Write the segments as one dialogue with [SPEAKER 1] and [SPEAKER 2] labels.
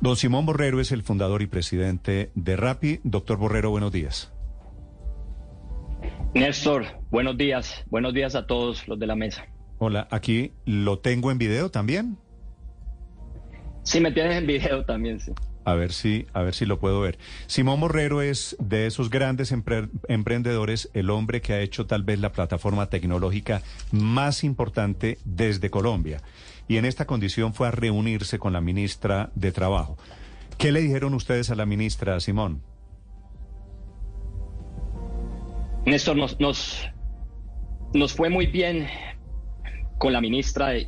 [SPEAKER 1] Don Simón Borrero es el fundador y presidente de Rappi. Doctor Borrero, buenos días.
[SPEAKER 2] Néstor, buenos días. Buenos días a todos los de la mesa.
[SPEAKER 1] Hola, aquí lo tengo en video también.
[SPEAKER 2] Sí, me tienes en video también, sí.
[SPEAKER 1] A ver si, a ver si lo puedo ver. Simón Borrero es de esos grandes empre- emprendedores, el hombre que ha hecho tal vez la plataforma tecnológica más importante desde Colombia. Y en esta condición fue a reunirse con la ministra de Trabajo. ¿Qué le dijeron ustedes a la ministra, Simón?
[SPEAKER 2] Néstor, nos, nos, fue muy bien con la ministra y,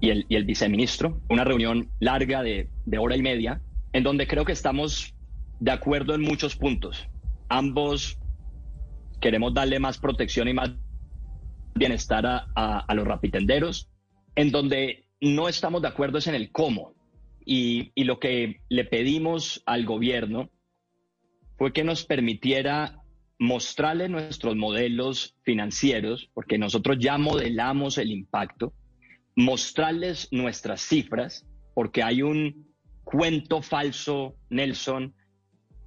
[SPEAKER 2] y el, y el viceministro, una reunión larga de, de hora y media, en donde creo que estamos de acuerdo en muchos puntos. Ambos queremos darle más protección y más bienestar a, a, a los rapitenderos, en donde no estamos de acuerdo es en el cómo. Y, lo que le pedimos al gobierno fue que nos permitiera mostrarle nuestros modelos financieros, porque nosotros ya modelamos el impacto, mostrarles nuestras cifras, porque hay un cuento falso, Nelson,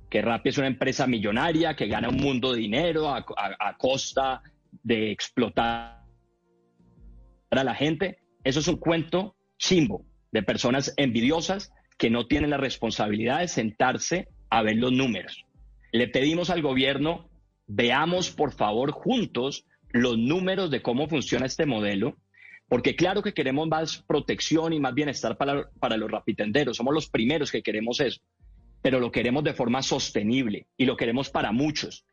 [SPEAKER 2] que Rappi es una empresa millonaria que gana un mundo de dinero a costa de explotar a la gente. Eso es un cuento chimbo de personas envidiosas que no tienen la responsabilidad de sentarse a ver los números. Le pedimos al gobierno, veamos por favor juntos los números de cómo funciona este modelo, porque claro que queremos más protección y más bienestar para, para los rapitenderos, somos los primeros que queremos eso, pero lo queremos de forma sostenible y lo queremos para muchos.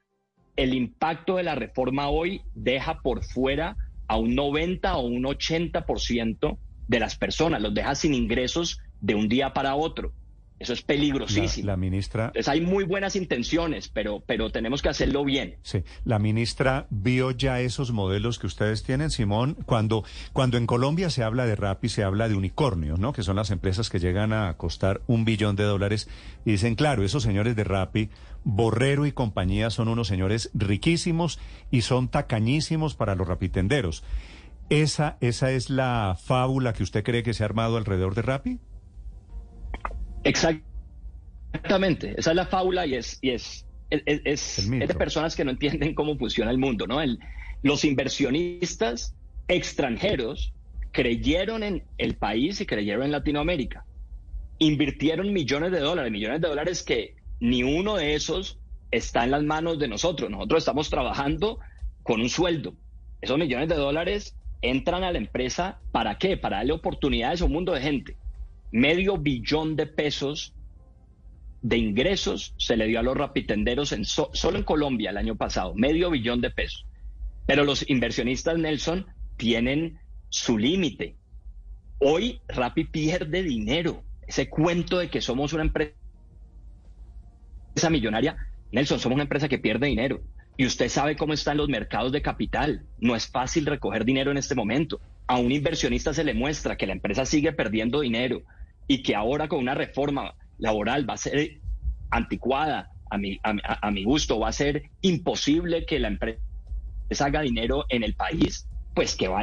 [SPEAKER 2] El impacto de la reforma hoy deja por fuera a un 90 o un 80% de las personas, los deja sin ingresos de un día para otro. Eso es
[SPEAKER 1] La,
[SPEAKER 2] peligrosísimo.
[SPEAKER 1] la ministra,
[SPEAKER 2] Entonces hay muy buenas intenciones, pero, pero tenemos que hacerlo bien.
[SPEAKER 1] sí, la ministra vio ya esos modelos que ustedes tienen, Simón. Cuando, cuando en Colombia se habla de Rappi, se habla de unicornios, ¿no? Que son las empresas que llegan a costar un billón de dólares. Y dicen, claro, esos señores de Rappi, Borrero y compañía son unos señores riquísimos y son tacañísimos para los rapitenderos. ¿Esa, esa es la fábula que usted cree que se ha armado alrededor de Rappi?
[SPEAKER 2] Exactamente, esa es la fábula y es, y es, es, es- de personas que no entienden cómo funciona el mundo, ¿no? El- los inversionistas extranjeros creyeron en el país y creyeron en Latinoamérica. Invirtieron millones de dólares, millones de dólares que ni uno de esos está en las manos de nosotros. Nosotros estamos trabajando con un sueldo. Esos millones de dólares entran a la empresa ¿para qué? Para darle oportunidades a un mundo de gente. Medio billón de pesos de ingresos se le dio a los rapitenderos en so- solo en Colombia el año pasado, medio billón de pesos. Pero los inversionistas, Nelson, tienen su límite. Hoy Rappi pierde dinero. Ese cuento de que somos una empresa millonaria, Nelson, somos una empresa que pierde dinero. Y usted sabe cómo están los mercados de capital. No es fácil recoger dinero en este momento. A un inversionista se le muestra que la empresa sigue perdiendo dinero y que ahora con una reforma laboral va a ser anticuada a mi, a, a mi gusto, va a ser imposible que la empresa haga dinero en el país, pues que va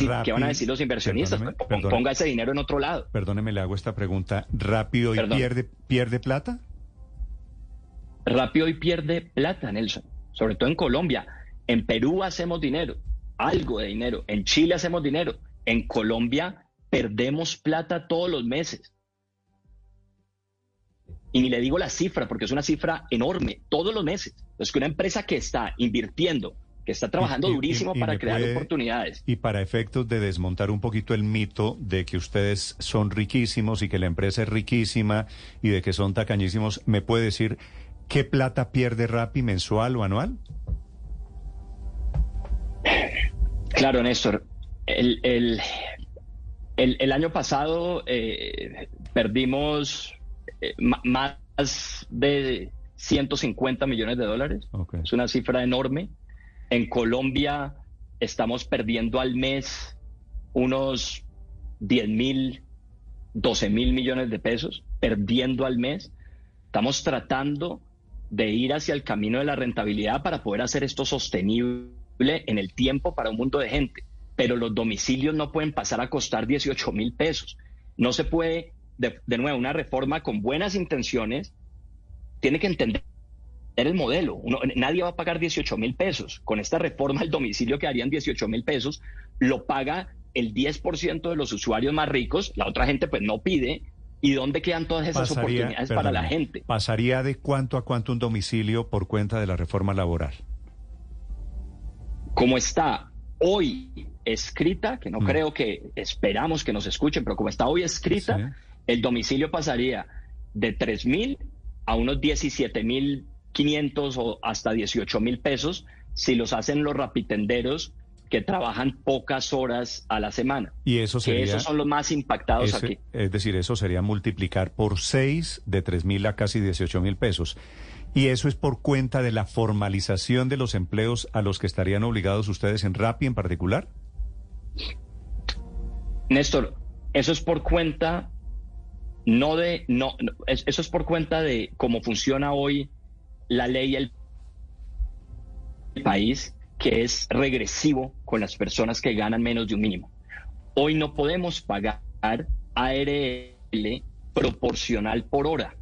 [SPEAKER 1] Rappi-
[SPEAKER 2] ¿Qué van a decir los inversionistas?
[SPEAKER 1] Perdóneme.
[SPEAKER 2] Ponga ese dinero en otro lado.
[SPEAKER 1] Perdóneme, le hago esta pregunta. ¿Rápido y
[SPEAKER 2] Perdón.
[SPEAKER 1] pierde, pierde plata?
[SPEAKER 2] Rápido y pierde plata, Nelson. Sobre todo en Colombia. En Perú hacemos dinero, algo de dinero. En Chile hacemos dinero. En Colombia perdemos plata todos los meses. y ni le digo la cifra, porque es una cifra enorme, todos los meses. Es que una empresa que está invirtiendo, que está trabajando
[SPEAKER 1] Y-
[SPEAKER 2] durísimo
[SPEAKER 1] y- y
[SPEAKER 2] para crear
[SPEAKER 1] puede-
[SPEAKER 2] oportunidades.
[SPEAKER 1] Y para efectos de desmontar un poquito el mito de que ustedes son riquísimos y que la empresa es riquísima y de que son tacañísimos, ¿me puede decir qué plata pierde Rappi mensual o anual?
[SPEAKER 2] Claro, Néstor. El, el, el- el año pasado eh, perdimos eh, más de 150 millones de dólares. Es una cifra enorme. En Colombia estamos perdiendo al mes unos 10 mil, 12 mil millones de pesos, perdiendo al mes. Estamos tratando de ir hacia el camino de la rentabilidad para poder hacer esto sostenible en el tiempo para un mundo de gente. Pero los domicilios no pueden pasar a costar 18 mil pesos. No se puede, de, de nuevo, una reforma con buenas intenciones tiene que entender el modelo. Uno- nadie va a pagar 18 mil pesos. Con esta reforma el domicilio quedarían 18 mil pesos. Lo paga el 10% de los usuarios más ricos. La otra gente pues no pide. ¿Y dónde quedan todas esas oportunidades para la gente?
[SPEAKER 1] ¿Pasaría de cuánto a cuánto un domicilio por cuenta de la reforma laboral?
[SPEAKER 2] como está hoy escrita, que no
[SPEAKER 1] Mm.
[SPEAKER 2] creo que esperamos que nos escuchen, pero como está hoy escrita, el domicilio pasaría de 3 mil a unos 17 mil 500 o hasta 18 mil pesos si los hacen los rapitenderos que trabajan pocas horas a la semana.
[SPEAKER 1] Y eso
[SPEAKER 2] Que
[SPEAKER 1] sería...
[SPEAKER 2] esos son los más impactados
[SPEAKER 1] ese-
[SPEAKER 2] aquí.
[SPEAKER 1] Es decir, eso sería multiplicar por 6 de 3 mil a casi 18 mil pesos. Y eso es por cuenta de la formalización de los empleos a los que estarían obligados ustedes en Rappi en particular.
[SPEAKER 2] Néstor, eso es por cuenta, no de, no, no, es- eso es por cuenta de cómo funciona hoy la ley el país, que es regresivo con las personas que ganan menos de un mínimo. Hoy no podemos pagar ARL proporcional por hora.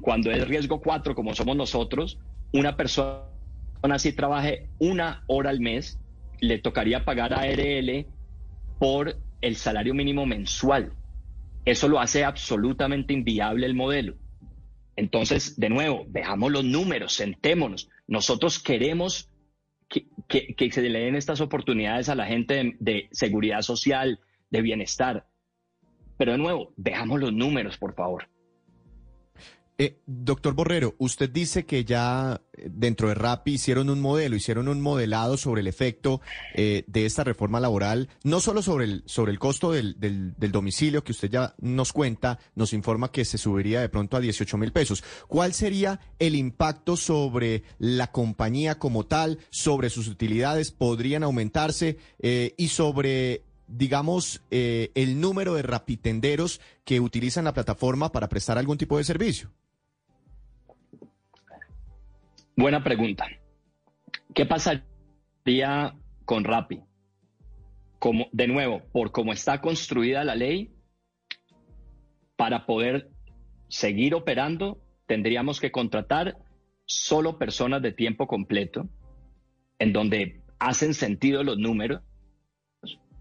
[SPEAKER 2] Cuando es riesgo 4, como somos nosotros, una persona si trabaje una hora al mes, le tocaría pagar ARL por el salario mínimo mensual. Eso lo hace absolutamente inviable el modelo. Entonces, de nuevo, veamos los números, sentémonos. Nosotros queremos que, se le den estas oportunidades a la gente de, de seguridad social, de bienestar. Pero de nuevo, veamos los números, por favor.
[SPEAKER 3] Eh, doctor Borrero, usted dice que ya eh, dentro de Rappi hicieron un modelo, hicieron un modelado sobre el efecto eh, de esta reforma laboral, no solo sobre el, sobre el costo del, del- del domicilio que usted ya nos cuenta, nos informa que se subiría de pronto a 18 mil pesos. ¿Cuál sería el impacto sobre la compañía como tal, sobre sus utilidades? ¿Podrían aumentarse? Eh, y sobre digamos, eh, el número de rapitenderos que utilizan la plataforma para prestar algún tipo de servicio?
[SPEAKER 2] Buena pregunta. ¿Qué pasaría con Rappi? Como, de nuevo, por cómo está construida la ley, para poder seguir operando, tendríamos que contratar solo personas de tiempo completo, en donde hacen sentido los números,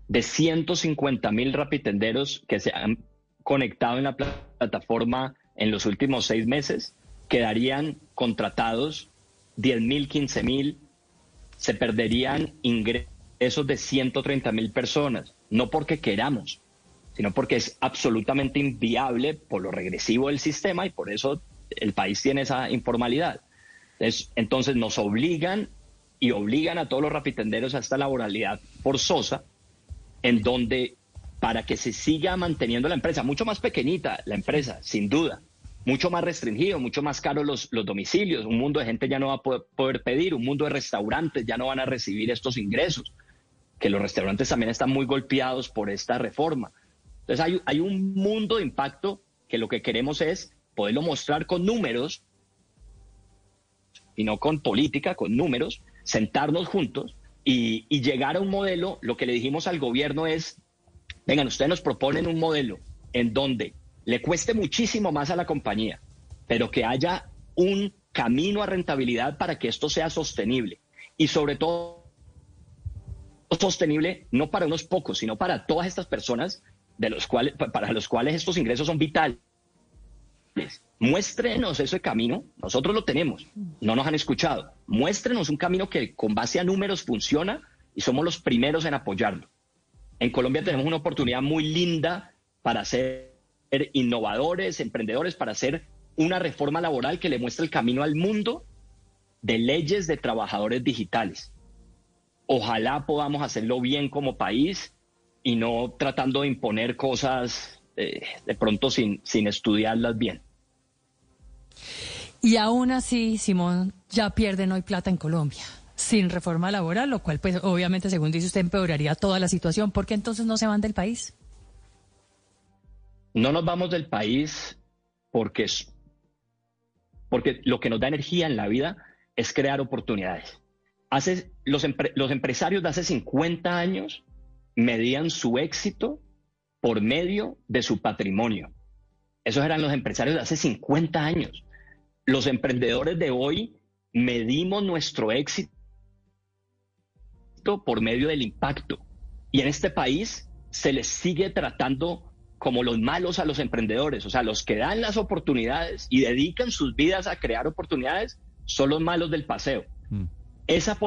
[SPEAKER 2] de 150 mil rapitenderos que se han conectado en la pla- plataforma en los últimos seis meses, quedarían contratados 10 mil, 15 mil, se perderían ingresos de 130 mil personas, no porque queramos, sino porque es absolutamente inviable por lo regresivo del sistema y por eso el país tiene esa informalidad. Entonces, entonces nos obligan y obligan a todos los rapitenderos a esta laboralidad forzosa, en donde para que se siga manteniendo la empresa, mucho más pequeñita la empresa, sin duda, mucho más restringido, mucho más caro los, los domicilios, un mundo de gente ya no va a poder, poder pedir, un mundo de restaurantes ya no van a recibir estos ingresos, que los restaurantes también están muy golpeados por esta reforma. Entonces hay, hay un mundo de impacto que lo que queremos es poderlo mostrar con números y no con política, con números, sentarnos juntos y, y llegar a un modelo. Lo que le dijimos al gobierno es, vengan, ustedes nos proponen un modelo en donde le cueste muchísimo más a la compañía, pero que haya un camino a rentabilidad para que esto sea sostenible. Y sobre todo, sostenible no para unos pocos, sino para todas estas personas de los cuales, para los cuales estos ingresos son vitales. Muéstrenos ese camino, nosotros lo tenemos, no nos han escuchado. Muéstrenos un camino que con base a números funciona y somos los primeros en apoyarlo. En Colombia tenemos una oportunidad muy linda para ser innovadores, emprendedores, para hacer una reforma laboral que le muestre el camino al mundo de leyes de trabajadores digitales. Ojalá podamos hacerlo bien como país y no tratando de imponer cosas eh, de pronto sin, sin estudiarlas bien.
[SPEAKER 4] Y aún así, Simón, ya pierden hoy plata en Colombia, sin reforma laboral, lo cual, pues, obviamente, según dice usted, empeoraría toda la situación. ¿Por qué entonces no se van del país?
[SPEAKER 2] No nos vamos del país porque, porque lo que nos da energía en la vida es crear oportunidades. Hace, los, los empresarios de hace 50 años medían su éxito por medio de su patrimonio. Esos eran los empresarios de hace 50 años. Los emprendedores de hoy medimos nuestro éxito por medio del impacto. Y en este país se les sigue tratando como los malos a los emprendedores, o sea, los que dan las oportunidades y dedican sus vidas a crear oportunidades son los malos del paseo. Mm. Esa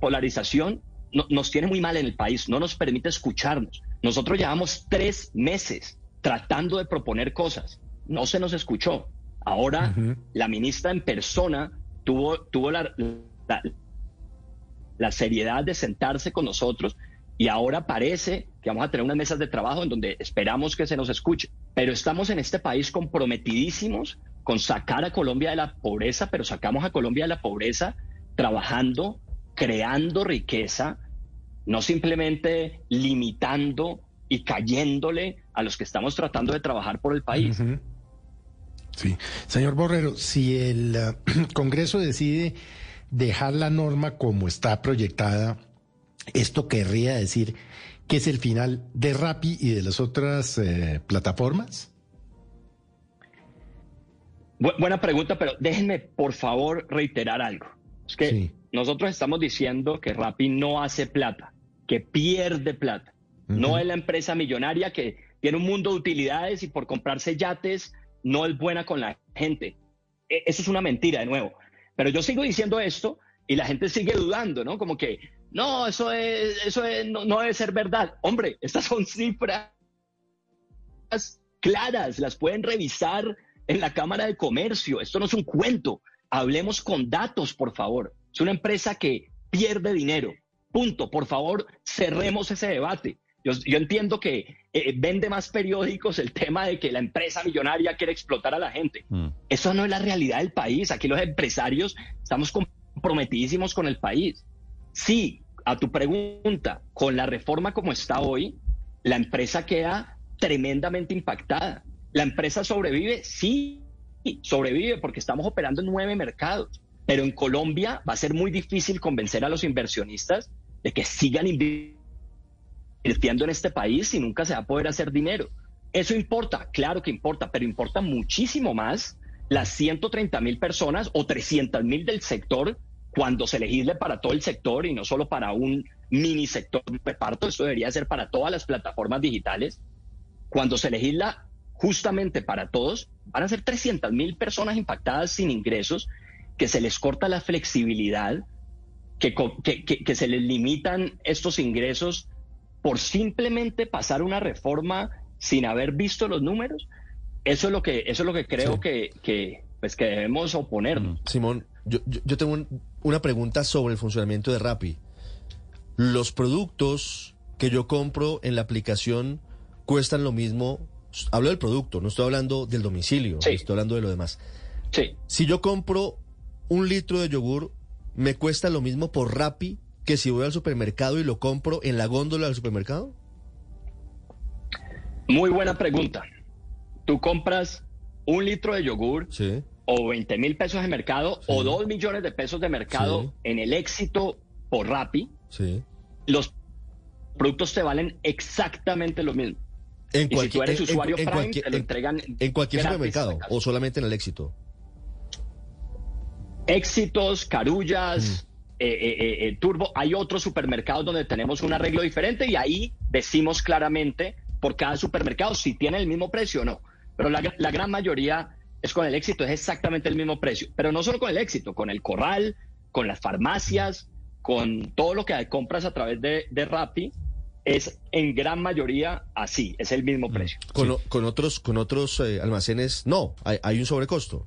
[SPEAKER 2] polarización nos tiene muy mal en el país, no nos permite escucharnos. Nosotros llevamos tres meses tratando de proponer cosas, no se nos escuchó. Ahora la ministra en persona tuvo, tuvo la, la seriedad de sentarse con nosotros y ahora parece que vamos a tener unas mesas de trabajo en donde esperamos que se nos escuche. Pero estamos en este país comprometidísimos con sacar a Colombia de la pobreza, pero sacamos a Colombia de la pobreza trabajando, creando riqueza, no simplemente limitando y cayéndole a los que estamos tratando de trabajar por el país.
[SPEAKER 5] Sí. Señor Borrero, si el uh, Congreso decide dejar la norma como está proyectada, esto querría decir que es el final de Rappi y de las otras eh, plataformas.
[SPEAKER 2] buena pregunta, pero déjenme por favor reiterar algo. Es que nosotros estamos diciendo que Rappi no hace plata, que pierde plata. No es la empresa millonaria que tiene un mundo de utilidades y por comprarse yates no es buena con la gente. E, eso es una mentira, de nuevo. Pero yo sigo diciendo esto y la gente sigue dudando, ¿no? Como que, no, eso, es, eso no, no, debe ser verdad. Hombre, estas son cifras claras, las pueden revisar en la Cámara de Comercio. Esto no es un cuento. Hablemos con datos, por favor. Es una empresa que pierde dinero. Punto. Por favor, cerremos ese debate. Yo, entiendo que eh, vende más periódicos el tema de que la empresa millonaria quiere explotar a la gente. Mm. Eso no es la realidad del país. Aquí los empresarios estamos comprometidísimos con el país. Sí, a tu pregunta, con la reforma como está hoy, la empresa queda tremendamente impactada. ¿La empresa sobrevive? Sí, sobrevive porque estamos operando en nueve mercados. Pero en Colombia va a ser muy difícil convencer a los inversionistas de que sigan invirtiendo en este país y nunca se va a poder hacer dinero. Eso importa, claro que importa, pero importa muchísimo más las 130 mil personas o 300 mil del sector cuando se legisle para todo el sector y no solo para un mini sector de reparto, eso debería ser para todas las plataformas digitales. Cuando se legisla justamente para todos, van a ser 300 mil personas impactadas sin ingresos, que se les corta la flexibilidad, que, que, se les limitan estos ingresos por simplemente pasar una reforma sin haber visto los números. Eso es lo que, eso es lo que creo que, que, pues que debemos oponernos.
[SPEAKER 3] Simón, yo, yo, tengo una pregunta sobre el funcionamiento de Rappi. Los productos que yo compro en la aplicación cuestan lo mismo. Hablo del producto, no estoy hablando del domicilio, estoy hablando de lo demás.
[SPEAKER 2] Sí.
[SPEAKER 3] Si yo compro un litro de yogur, ¿me cuesta lo mismo por Rappi que si voy al supermercado y lo compro en la góndola del supermercado?
[SPEAKER 2] Muy buena pregunta. Tú compras un litro de yogur o 20 mil pesos de mercado o 2 millones de pesos de mercado en el éxito por Rappi. Los productos te valen exactamente lo mismo.
[SPEAKER 3] En
[SPEAKER 2] y si tú eres usuario
[SPEAKER 3] Prime,
[SPEAKER 2] cualquier, te lo entregan
[SPEAKER 3] en cualquier supermercado o solamente en el éxito.
[SPEAKER 2] Éxitos, Carullas, mm. eh, eh, eh, Turbo. Hay otros supermercados donde tenemos un arreglo diferente y ahí decimos claramente por cada supermercado si tiene el mismo precio o no. Pero la, la gran mayoría es con el éxito, es exactamente el mismo precio. Pero no solo con el éxito, con el corral, con las farmacias, con todo lo que compras a través de, de Rappi, es en gran mayoría así, es el mismo precio.
[SPEAKER 6] Con, otros, con otros eh, almacenes, no, hay, hay un sobrecosto.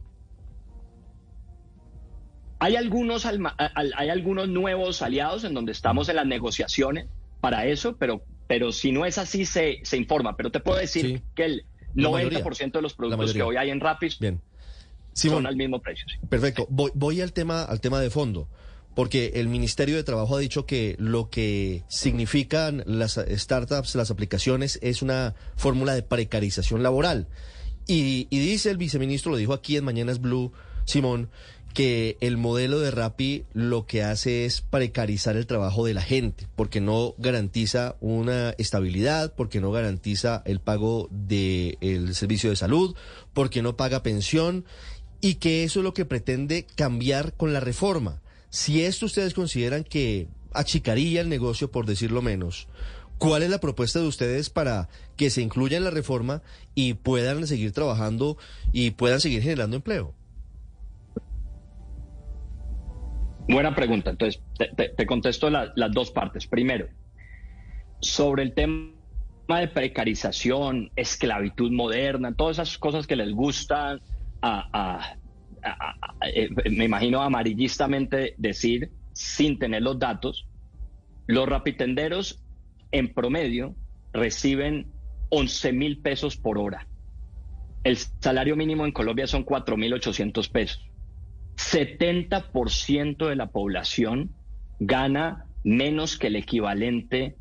[SPEAKER 2] Hay algunos, alma- hay algunos nuevos aliados en donde estamos en las negociaciones para eso, pero, pero si no es así, se, se informa. Pero te puedo decir que el
[SPEAKER 6] La mayoría.
[SPEAKER 2] 90% de los productos que hoy hay en Rappi
[SPEAKER 6] Bien.
[SPEAKER 2] son al mismo precio. sí.
[SPEAKER 6] Perfecto. Voy, voy al tema, al tema de fondo, porque el Ministerio de Trabajo ha dicho que lo que significan las startups, las aplicaciones, es una fórmula de precarización laboral. Y, y dice el viceministro, lo dijo aquí en Mañanas Blue, Simón, que el modelo de Rappi lo que hace es precarizar el trabajo de la gente, porque no garantiza una estabilidad, porque no garantiza el pago del servicio de salud, porque no paga pensión y que eso es lo que pretende cambiar con la reforma. Si esto ustedes consideran que achicaría el negocio, por decirlo menos, ¿cuál es la propuesta de ustedes para que se incluya en la reforma y puedan seguir trabajando y puedan seguir generando empleo?
[SPEAKER 2] Buena pregunta. Entonces, te, te- te contesto la- las dos partes. Primero, sobre el tema de precarización, esclavitud moderna, todas esas cosas que les gustan, eh, me imagino amarillistamente decir, sin tener los datos, los rapitenderos en promedio reciben 11 mil pesos por hora. El salario mínimo en Colombia son 4 mil 800 pesos. 70% de la población gana menos que el equivalente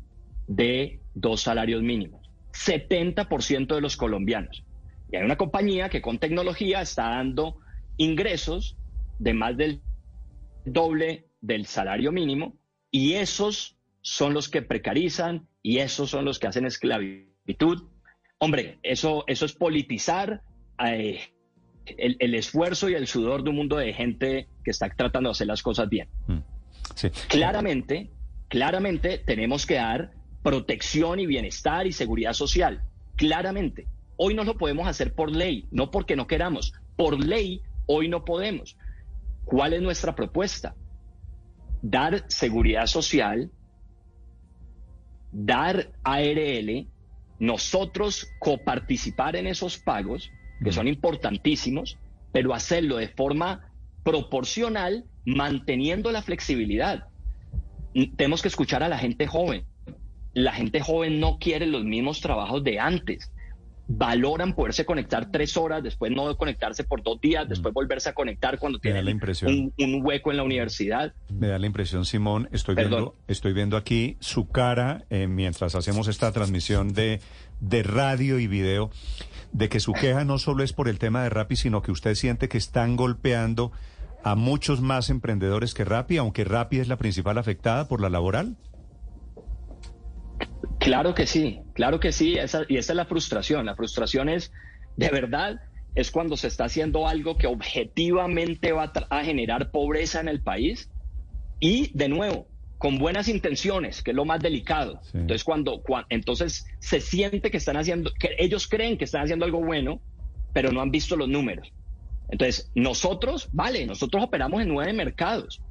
[SPEAKER 2] de dos salarios mínimos. 70% de los colombianos. Y hay una compañía que con tecnología está dando ingresos de más del doble del salario mínimo y esos son los que precarizan y esos son los que hacen esclavitud. Hombre, eso, eso es politizar eh, el, el esfuerzo y el sudor de un mundo de gente que está tratando de hacer las cosas bien. Claramente, claramente tenemos que dar protección y bienestar y seguridad social. Claramente. Hoy no lo podemos hacer por ley, no porque no queramos. Por ley, hoy no podemos. ¿Cuál es nuestra propuesta? Dar seguridad social, dar ARL, nosotros coparticipar en esos pagos, que son importantísimos, pero hacerlo de forma proporcional, manteniendo la flexibilidad. Tenemos que escuchar a la gente joven. La gente joven no quiere los mismos trabajos de antes. Valoran poderse conectar tres horas, después no conectarse por dos días, después volverse a conectar cuando tienen
[SPEAKER 1] la impresión.
[SPEAKER 2] un, un hueco en la universidad.
[SPEAKER 1] Me da la impresión, Simón, estoy
[SPEAKER 2] Perdón.
[SPEAKER 1] viendo, estoy viendo aquí su cara eh, mientras hacemos esta transmisión de, de radio y video, de que su queja no solo es por el tema de Rappi, sino que usted siente que están golpeando a muchos más emprendedores que Rappi, aunque Rappi es la principal afectada por la laboral.
[SPEAKER 2] Claro que sí, claro que sí, esa- y esa es la frustración. La frustración es, de verdad, es cuando se está haciendo algo que objetivamente va a, generar pobreza en el país y, de nuevo, con buenas intenciones, que es lo más delicado. Entonces, cuando, cua- entonces se siente que están haciendo, que ellos creen que están haciendo algo bueno, pero no han visto los números. Entonces, nosotros, vale, nosotros operamos en nueve mercados,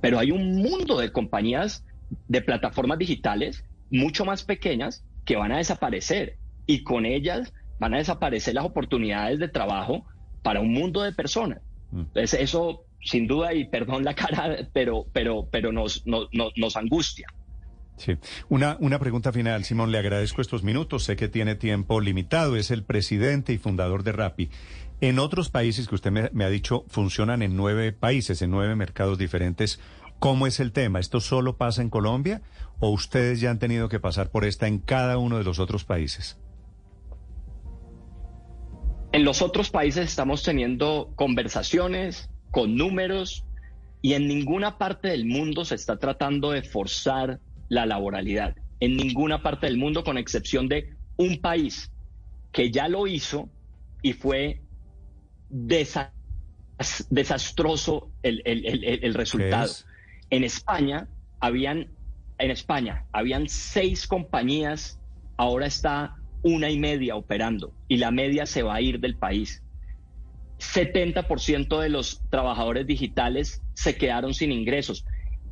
[SPEAKER 2] pero hay un mundo de compañías de plataformas digitales mucho más pequeñas que van a desaparecer y con ellas van a desaparecer las oportunidades de trabajo para un mundo de personas. Entonces eso, sin duda, y perdón la cara, pero, pero, pero nos, nos, angustia.
[SPEAKER 1] Sí. Una, una pregunta final, Simón. Le agradezco estos minutos. Sé que tiene tiempo limitado. Es el presidente y fundador de Rappi. En otros países que usted me, me ha dicho funcionan en nueve países, en nueve mercados diferentes. ¿Cómo es el tema? ¿Esto solo pasa en Colombia o ustedes ya han tenido que pasar por esta en cada uno de los otros países?
[SPEAKER 2] En los otros países estamos teniendo conversaciones con números y en ninguna parte del mundo se está tratando de forzar la laboralidad. En ninguna parte del mundo, con excepción de un país que ya lo hizo y fue desa- desastroso el, el- el- el- el resultado. En España habían, en España habían seis compañías ahora está una y media operando y la media se va a ir del país. 70% de los trabajadores digitales se quedaron sin ingresos.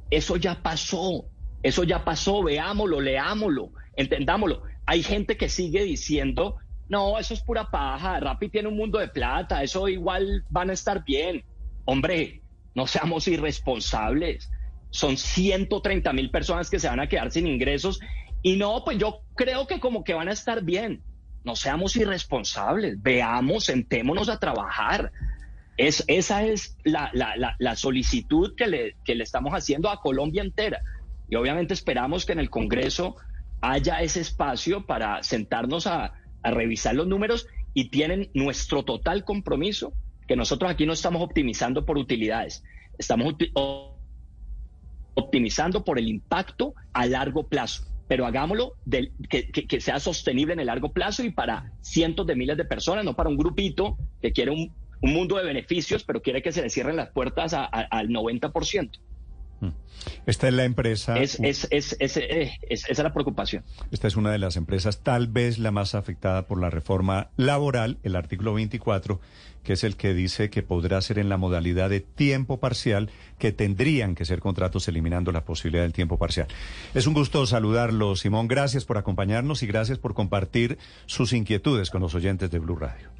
[SPEAKER 2] Eso ya pasó, eso ya pasó, veámoslo, leámoslo, entendámoslo. Hay gente que sigue diciendo, no, eso es pura paja, Rappi tiene un mundo de plata, eso igual van a estar bien. Hombre, no seamos irresponsables. Son 130 mil personas que se van a quedar sin ingresos y no, pues yo creo que como que van a estar bien. No seamos irresponsables, veamos, sentémonos a trabajar. Es, esa es la, la, solicitud que le, que le estamos haciendo a Colombia entera. Y obviamente esperamos que en el Congreso haya ese espacio para sentarnos a, a revisar los números y tienen nuestro total compromiso, que nosotros aquí no estamos optimizando por utilidades, estamos optimizando por el impacto a largo plazo pero hagámoslo que, sea sostenible en el largo plazo y para cientos de miles de personas, no para un grupito que quiere un, mundo de beneficios, pero quiere que se le cierren las puertas al 90%.
[SPEAKER 1] Esta es la empresa.
[SPEAKER 2] Es, es, es, eh, esa es la preocupación.
[SPEAKER 1] Esta es una de las empresas, tal vez la más afectada por la reforma laboral, el artículo 24, que es el que dice que podrá ser en la modalidad de tiempo parcial, que tendrían que ser contratos eliminando la posibilidad del tiempo parcial. Es un gusto saludarlo, Simón. Gracias por acompañarnos y gracias por compartir sus inquietudes con los oyentes de Blue Radio.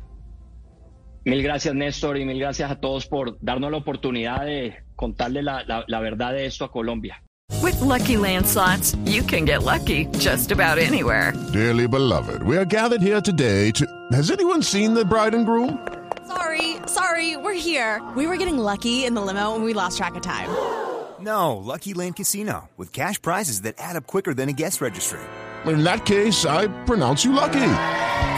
[SPEAKER 2] Mil gracias, Néstor, y mil gracias a todos por darnos la oportunidad de contarle la, la, la verdad de esto a Colombia.
[SPEAKER 7] With lucky landslots, you can get lucky just about anywhere.
[SPEAKER 8] Dearly beloved, we are gathered here today to. Has anyone seen the bride and groom?
[SPEAKER 9] Sorry, sorry, we're here. We were getting lucky in the limo and we lost track of time.
[SPEAKER 10] No, Lucky Land Casino, with cash prizes that add up quicker than a guest registry.
[SPEAKER 8] In that case, I pronounce you lucky.